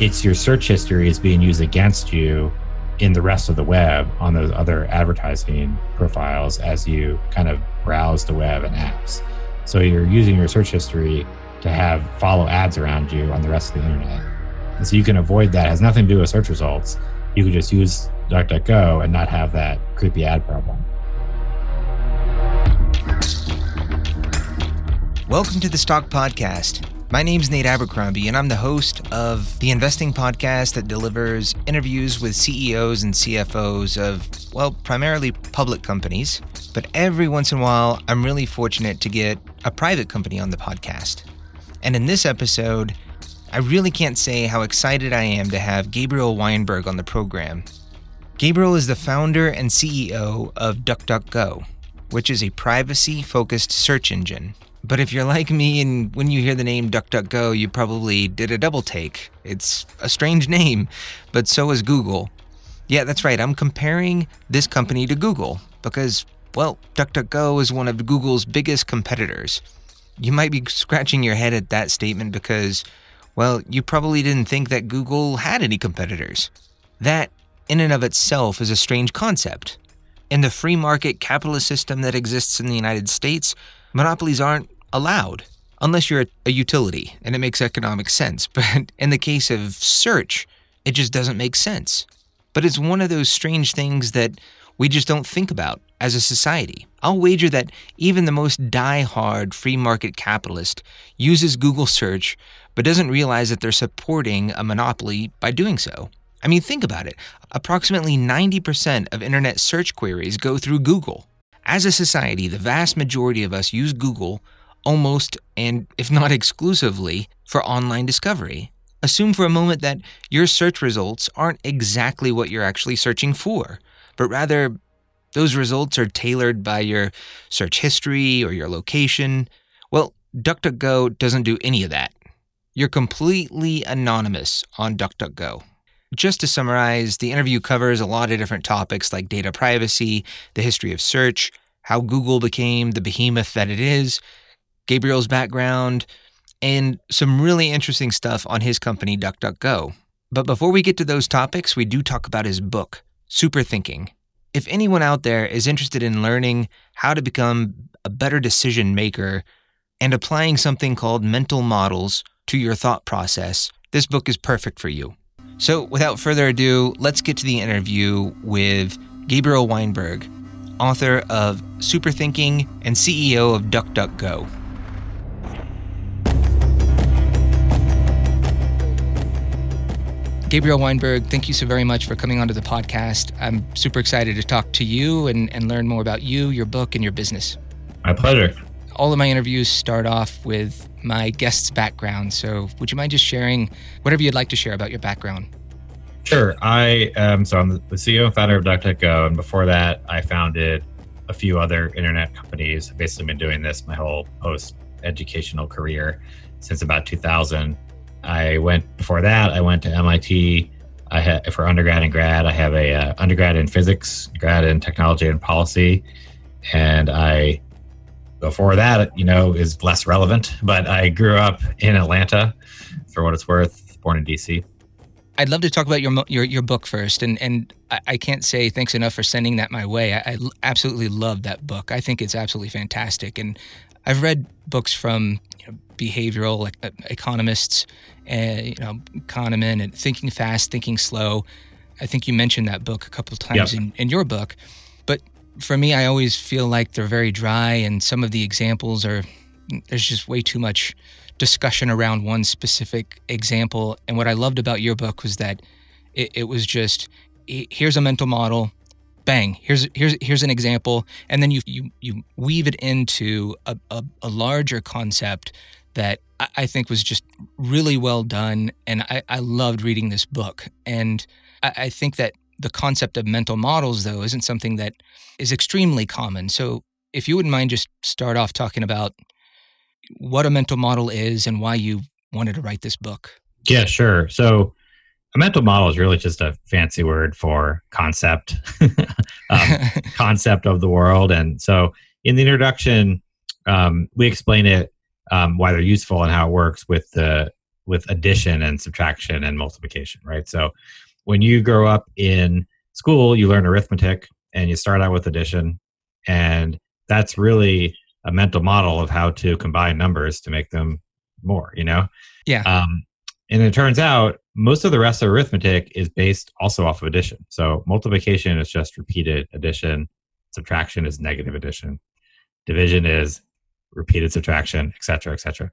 it's your search history is being used against you in the rest of the web on those other advertising profiles as you kind of browse the web and apps. So you're using your search history to have follow ads around you on the rest of the internet. And so you can avoid that. It has nothing to do with search results. You could just use DuckDuckGo and not have that creepy ad problem. Welcome to the Stock Podcast. My name's Nate Abercrombie, and I'm the host of the investing podcast that delivers interviews with CEOs and CFOs of, well, primarily public companies. But every once in a while, I'm really fortunate to get a private company on the podcast. And in this episode, I really can't say how excited I am to have Gabriel Weinberg on the program. Gabriel is the founder and CEO of DuckDuckGo, which is a privacy focused search engine but if you're like me and when you hear the name DuckDuckGo, you probably did a double take. It's a strange name, but so is Google. Yeah, that's right. I'm comparing this company to Google because, well, DuckDuckGo is one of Google's biggest competitors. You might be scratching your head at that statement because, well, you probably didn't think that Google had any competitors. That, in and of itself, is a strange concept. In the free market capitalist system that exists in the United States, monopolies aren't allowed unless you're a, utility and it makes economic sense. But in the case of search, it just doesn't make sense. But it's one of those strange things that we just don't think about as a society. I'll wager that even the most die-hard free market capitalist uses Google search but doesn't realize that they're supporting a monopoly by doing so. I mean, think about it. Approximately 90% of internet search queries go through Google. As a society, the vast majority of us use Google almost and if not exclusively for online discovery. Assume for a moment that your search results aren't exactly what you're actually searching for, but rather those results are tailored by your search history or your location. Well, DuckDuckGo doesn't do any of that. You're completely anonymous on DuckDuckGo. Just to summarize, the interview covers a lot of different topics like data privacy, the history of search, how Google became the behemoth that it is, Gabriel's background, and some really interesting stuff on his company, DuckDuckGo. But before we get to those topics, we do talk about his book, Super Thinking. If anyone out there is interested in learning how to become a better decision maker and applying something called mental models to your thought process, this book is perfect for you. So, without further ado, let's get to the interview with Gabriel Weinberg, author of Super Thinking and CEO of DuckDuckGo. Gabriel Weinberg, thank you so very much for coming onto the podcast. I'm super excited to talk to you and, and learn more about you, your book, and your business. My pleasure. All of my interviews start off with my guest's background. So, would you mind just sharing whatever you'd like to share about your background? Sure. I am so I'm the CEO and founder of DuckDuckGo, and before that, I founded a few other internet companies. I've basically been doing this my whole post educational career since about 2000. I went before that. I went to MIT. I had for undergrad and grad. I have a uh, undergrad in physics, grad in technology and policy, and I before that, you know, is less relevant. But I grew up in Atlanta, for what it's worth, born in DC. I'd love to talk about your your, your book first, and and I, I can't say thanks enough for sending that my way. I, I absolutely love that book. I think it's absolutely fantastic, and I've read books from you know, behavioral like, uh, economists, and you know Kahneman, and Thinking Fast, Thinking Slow. I think you mentioned that book a couple of times yep. in, in your book, but for me, I always feel like they're very dry, and some of the examples are there's just way too much discussion around one specific example. And what I loved about your book was that it, it was just here's a mental model, bang, here's here's here's an example, and then you you you weave it into a, a, a larger concept that I, I think was just really well done, and I, I loved reading this book. And I, I think that the concept of mental models, though, isn't something that is extremely common. So, if you wouldn't mind just start off talking about what a mental model is and why you wanted to write this book. Yeah, sure. So, a mental model is really just a fancy word for concept, um, concept of the world. And so, in the introduction, um, we explain it, um, why they're useful and how it works with the with addition and subtraction and multiplication, right? So when you grow up in school, you learn arithmetic and you start out with addition. And that's really a mental model of how to combine numbers to make them more, you know? Yeah. Um, and it turns out most of the rest of arithmetic is based also off of addition. So multiplication is just repeated addition, subtraction is negative addition, division is repeated subtraction, et cetera, et cetera.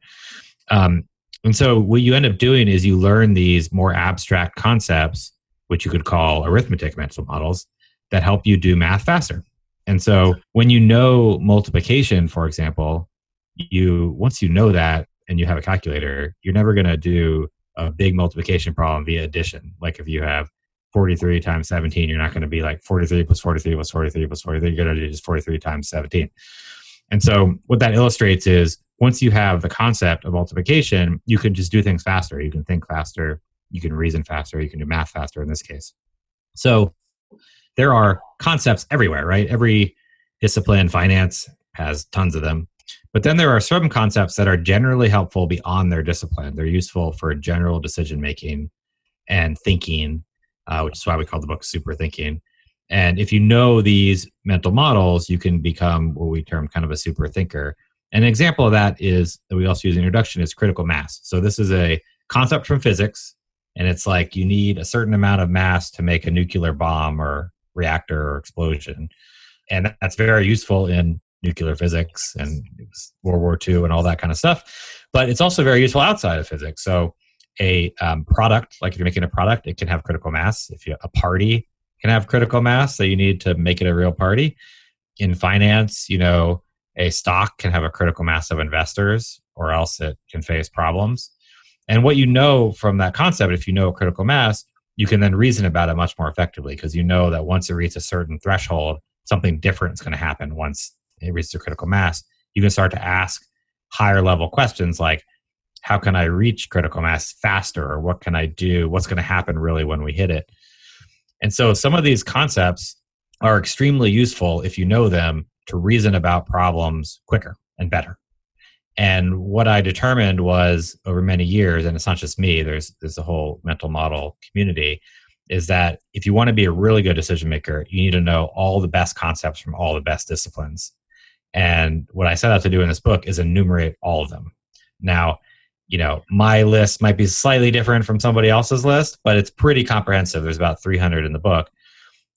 Um, and so what you end up doing is you learn these more abstract concepts, which you could call arithmetic mental models, that help you do math faster. And so when you know multiplication, for example, you once you know that and you have a calculator, you're never going to do a big multiplication problem via addition. Like if you have 43 times 17, you're not going to be like 43 plus 43 plus 43 plus 43. You're going to do just 43 times 17. And so what that illustrates is once you have the concept of multiplication, you can just do things faster. You can think faster. You can reason faster. You can do math faster in this case. So there are concepts everywhere, right? Every discipline, finance has tons of them. But then there are certain concepts that are generally helpful beyond their discipline. They're useful for general decision making and thinking, uh, which is why we call the book Super Thinking. And if you know these mental models, you can become what we term kind of a super thinker. An example of that is that we also use in introduction is critical mass. So this is a concept from physics, and it's like you need a certain amount of mass to make a nuclear bomb or reactor or explosion. And that's very useful in nuclear physics and World War II and all that kind of stuff. But it's also very useful outside of physics. So a um, product, like if you're making a product, it can have critical mass. If you a party can have critical mass that you need to make it a real party. In finance, you know, a stock can have a critical mass of investors, or else it can face problems. And what you know from that concept, if you know critical mass, you can then reason about it much more effectively because you know that once it reaches a certain threshold, something different is going to happen once it reaches a critical mass. You can start to ask higher level questions like, how can I reach critical mass faster? Or what can I do? What's going to happen really when we hit it? And so some of these concepts are extremely useful if you know them to reason about problems quicker and better. And what I determined was over many years, and it's not just me, there's there's a whole mental model community, is that if you want to be a really good decision maker, you need to know all the best concepts from all the best disciplines. And what I set out to do in this book is enumerate all of them. Now, you know, my list might be slightly different from somebody else's list, but it's pretty comprehensive. There's about 300 in the book.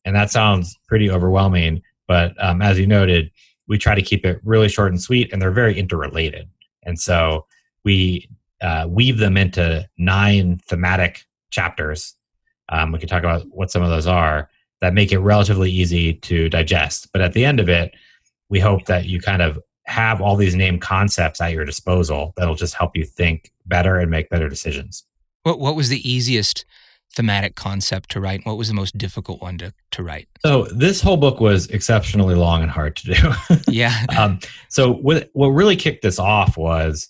And that sounds pretty overwhelming. But um, as you noted, we try to keep it really short and sweet, and they're very interrelated. And so we uh, weave them into nine thematic chapters. Um, we can talk about what some of those are that make it relatively easy to digest. But at the end of it, we hope that you kind of have all these named concepts at your disposal that'll just help you think better and make better decisions. What what was the easiest thematic concept to write? What was the most difficult one to, to write? So this whole book was exceptionally long and hard to do. yeah. um, so what what really kicked this off was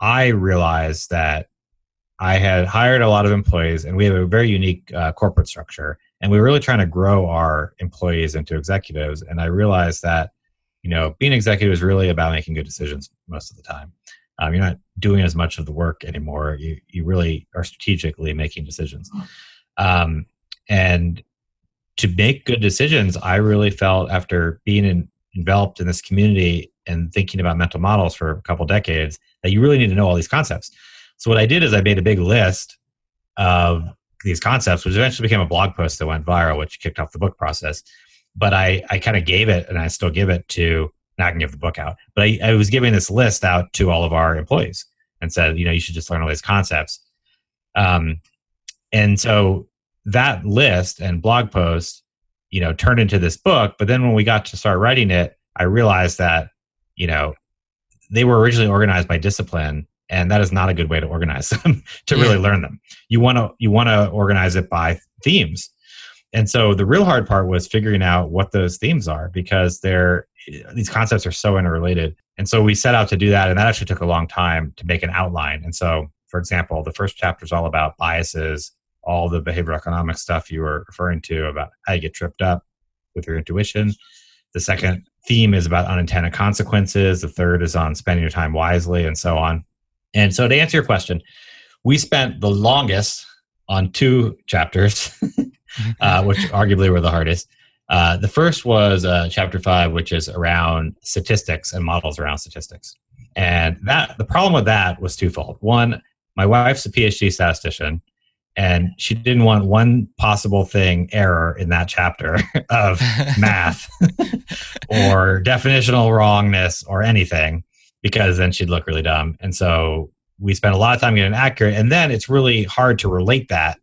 I realized that I had hired a lot of employees, and we have a very unique uh, corporate structure, and we were really trying to grow our employees into executives. And I realized that you know being executive is really about making good decisions most of the time. Um, you're not doing as much of the work anymore. You you really are strategically making decisions, um, and to make good decisions, I really felt after being in, enveloped in this community and thinking about mental models for a couple decades that you really need to know all these concepts. So what I did is I made a big list of these concepts, which eventually became a blog post that went viral, which kicked off the book process. But I I kind of gave it, and I still give it to not give the book out, but I, I was giving this list out to all of our employees and said, you know, you should just learn all these concepts. Um, and so that list and blog post, you know, turned into this book. But then when we got to start writing it, I realized that, you know, they were originally organized by discipline, and that is not a good way to organize them to yeah. really learn them. You want to you want to organize it by themes. And so the real hard part was figuring out what those themes are because they're these concepts are so interrelated. And so we set out to do that, and that actually took a long time to make an outline. And so, for example, the first chapter is all about biases, all the behavioral economic stuff you were referring to about how you get tripped up with your intuition. The second theme is about unintended consequences. The third is on spending your time wisely, and so on. And so, to answer your question, we spent the longest on two chapters, uh, which arguably were the hardest. Uh, the first was uh, chapter five, which is around statistics and models around statistics. And that the problem with that was twofold. One, my wife's a PhD statistician, and she didn't want one possible thing error in that chapter of math or definitional wrongness or anything because then she'd look really dumb. And so we spent a lot of time getting accurate and then it's really hard to relate that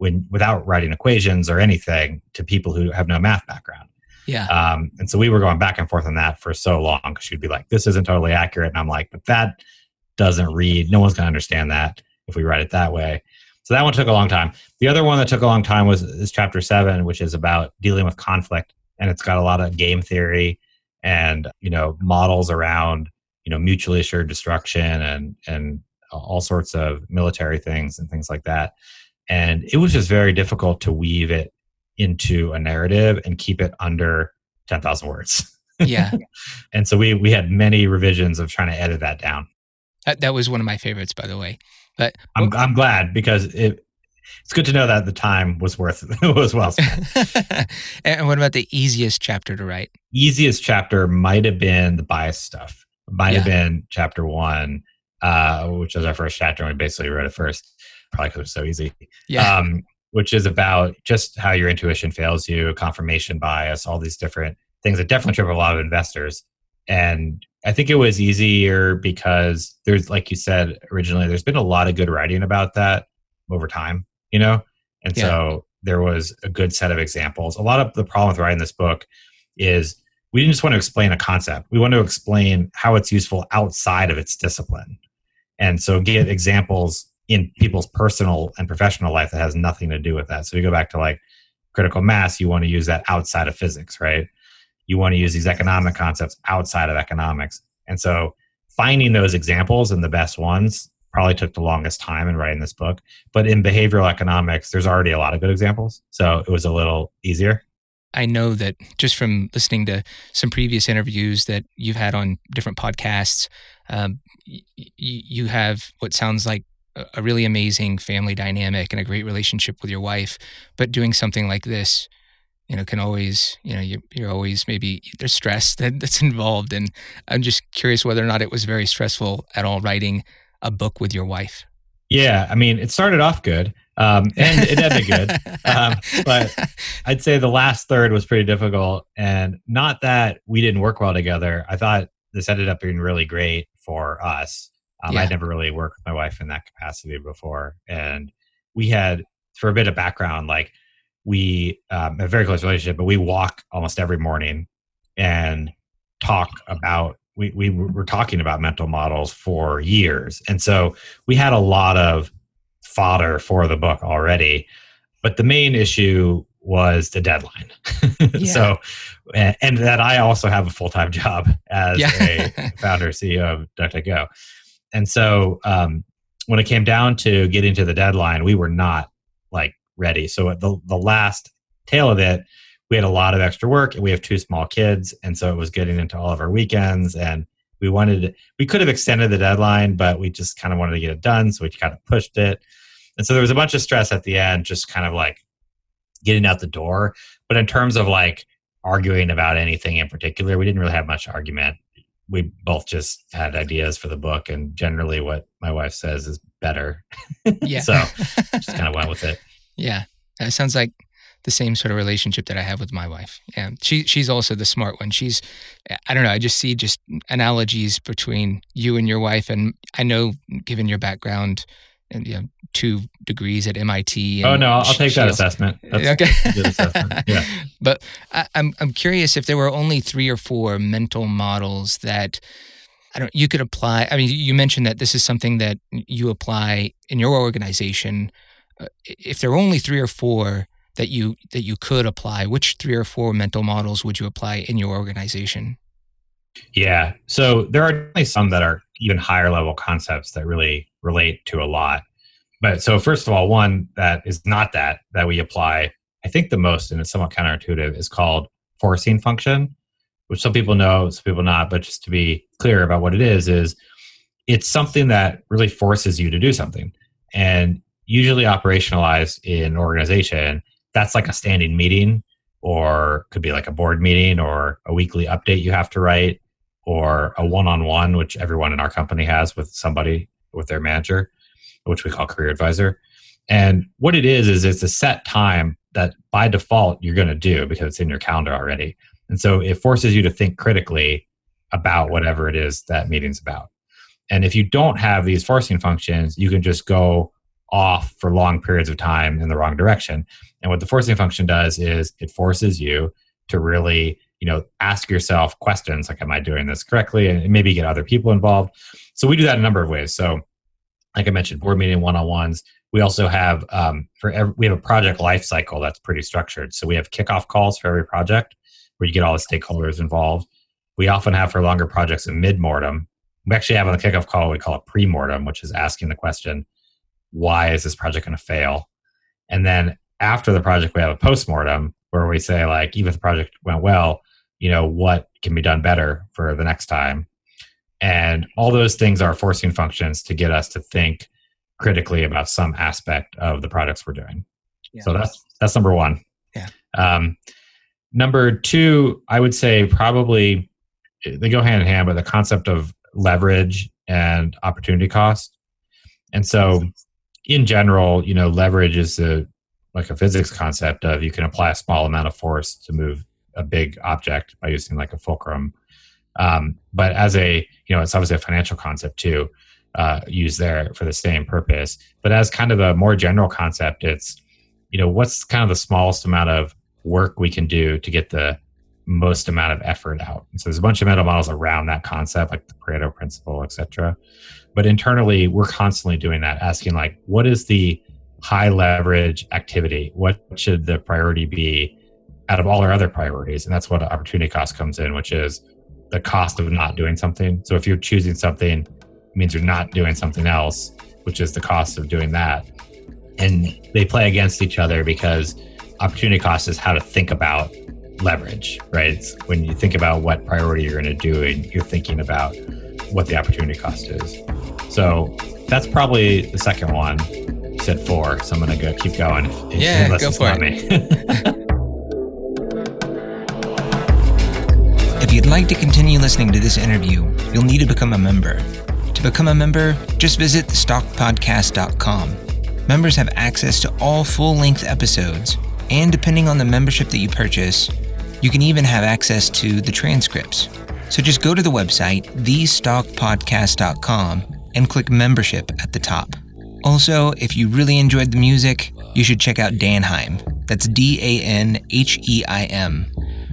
when without writing equations or anything to people who have no math background. Yeah. Um, and so we were going back and forth on that for so long because she'd be like, "This isn't totally accurate," and I'm like, "But that doesn't read. No one's going to understand that if we write it that way." So that one took a long time. The other one that took a long time was is chapter seven, which is about dealing with conflict, and it's got a lot of game theory and you know models around you know mutually assured destruction and and all sorts of military things and things like that. And it was just very difficult to weave it into a narrative and keep it under 10,000 words. Yeah. and so we we had many revisions of trying to edit that down. That, that was one of my favorites, by the way. But I'm I'm glad because it it's good to know that the time was worth it was well spent. and what about the easiest chapter to write? Easiest chapter might have been the bias stuff. Might yeah. have been chapter one, uh, which was our first chapter, and we basically wrote it first, probably because it was so easy. Yeah. Um, which is about just how your intuition fails you, confirmation bias, all these different things that definitely trip a lot of investors. And I think it was easier because there's, like you said originally, there's been a lot of good writing about that over time, you know? And yeah. so there was a good set of examples. A lot of the problem with writing this book is we didn't just want to explain a concept, we want to explain how it's useful outside of its discipline. And so get examples in people's personal and professional life that has nothing to do with that. So you go back to like critical mass, you want to use that outside of physics, right? You want to use these economic concepts outside of economics. And so finding those examples and the best ones probably took the longest time in writing this book. But in behavioral economics, there's already a lot of good examples. So it was a little easier. I know that just from listening to some previous interviews that you've had on different podcasts, um, y- you have what sounds like a really amazing family dynamic and a great relationship with your wife. But doing something like this, you know, can always, you know, you're, you're always maybe there's stress that, that's involved. And I'm just curious whether or not it was very stressful at all writing a book with your wife. Yeah, I mean, it started off good, um, and it ended good. Um, but I'd say the last third was pretty difficult, and not that we didn't work well together. I thought this ended up being really great for us. Um, yeah. I'd never really worked with my wife in that capacity before, and we had, for a bit of background, like we um, a very close relationship, but we walk almost every morning and talk about. We we were talking about mental models for years, and so we had a lot of fodder for the book already. But the main issue was the deadline. Yeah. so, and, and, that I also have a full time job as yeah. a founder CEO of DuckDuckGo and so um, when it came down to getting to the deadline, we were not like ready. So the the last tail of it, we had a lot of extra work, and we have two small kids, and so it was getting into all of our weekends, and we wanted we could have extended the deadline, but we just kind of wanted to get it done, so we kind of pushed it. And so there was a bunch of stress at the end, just kind of like getting out the door. But in terms of like arguing about anything in particular, we didn't really have much argument we both just had ideas for the book and generally what my wife says is better yeah so just kind of went with it yeah uh, it sounds like the same sort of relationship that I have with my wife. Yeah, she she's also the smart one. She's, I don't know. I just see just analogies between you and your wife, and I know, given your background, and you know, two degrees at MIT. oh no, I'll, I'll take that assessment. That's okay. assessment. Yeah. but I, I'm I'm curious if there were only three or four mental models that I don't you could apply. I mean, you mentioned that this is something that you apply in your organization. Uh, if there were only three or four that you that you could apply, which three or four mental models would you apply in your organization? Yeah. So there are definitely some that are even higher level concepts that really relate to a lot. But so first of all, one that is not that that we apply, I think the most, and it's somewhat counterintuitive, is called forcing function, which some people know, some people not. But just to be clear about what it is, is it's something that really forces you to do something. And usually operationalized in an organization, that's like a standing meeting or could be like a board meeting or a weekly update you have to write or a one-on-one which everyone in our company has with somebody with their manager which we call career advisor and what it is is it's a set time that by default you're going to do because it's in your calendar already and so it forces you to think critically about whatever it is that meeting's about and if you don't have these forcing functions you can just go off for long periods of time in the wrong direction and what the forcing function does is it forces you to really, you know, ask yourself questions like, am I doing this correctly? And maybe get other people involved. So we do that a number of ways. So, like I mentioned, board meeting one on ones. We also have um, for every, we have a project life cycle that's pretty structured. So we have kickoff calls for every project where you get all the stakeholders involved. We often have for longer projects a mid mortem. We actually have on the kickoff call we call it pre mortem, which is asking the question, why is this project going to fail? And then after the project we have a post-mortem where we say like even if the project went well you know what can be done better for the next time and all those things are forcing functions to get us to think critically about some aspect of the products we're doing yeah. so that's that's number one yeah um, number two i would say probably they go hand in hand but the concept of leverage and opportunity cost and so in general you know leverage is the like a physics concept of you can apply a small amount of force to move a big object by using like a fulcrum. Um, but as a, you know, it's obviously a financial concept too, uh, used there for the same purpose. But as kind of a more general concept, it's, you know, what's kind of the smallest amount of work we can do to get the most amount of effort out. And so there's a bunch of mental models around that concept, like the Pareto principle, et cetera. But internally, we're constantly doing that, asking like, what is the high leverage activity? What should the priority be out of all our other priorities? And that's what opportunity cost comes in, which is the cost of not doing something. So if you're choosing something, it means you're not doing something else, which is the cost of doing that. And they play against each other because opportunity cost is how to think about leverage, right? It's when you think about what priority you're going to do, and you're thinking about what the opportunity cost is. So that's probably the second one You said four, so I'm gonna go keep going. If, yeah, go for it. if you'd like to continue listening to this interview, you'll need to become a member. To become a member, just visit thestockpodcast.com. Members have access to all full-length episodes, and depending on the membership that you purchase, you can even have access to the transcripts. So just go to the website, thestockpodcast.com, and click membership at the top. Also, if you really enjoyed the music, you should check out Danheim. That's D A N H E I M.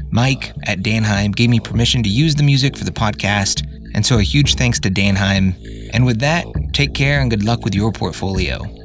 Mike at Danheim gave me permission to use the music for the podcast, and so a huge thanks to Danheim. And with that, take care and good luck with your portfolio.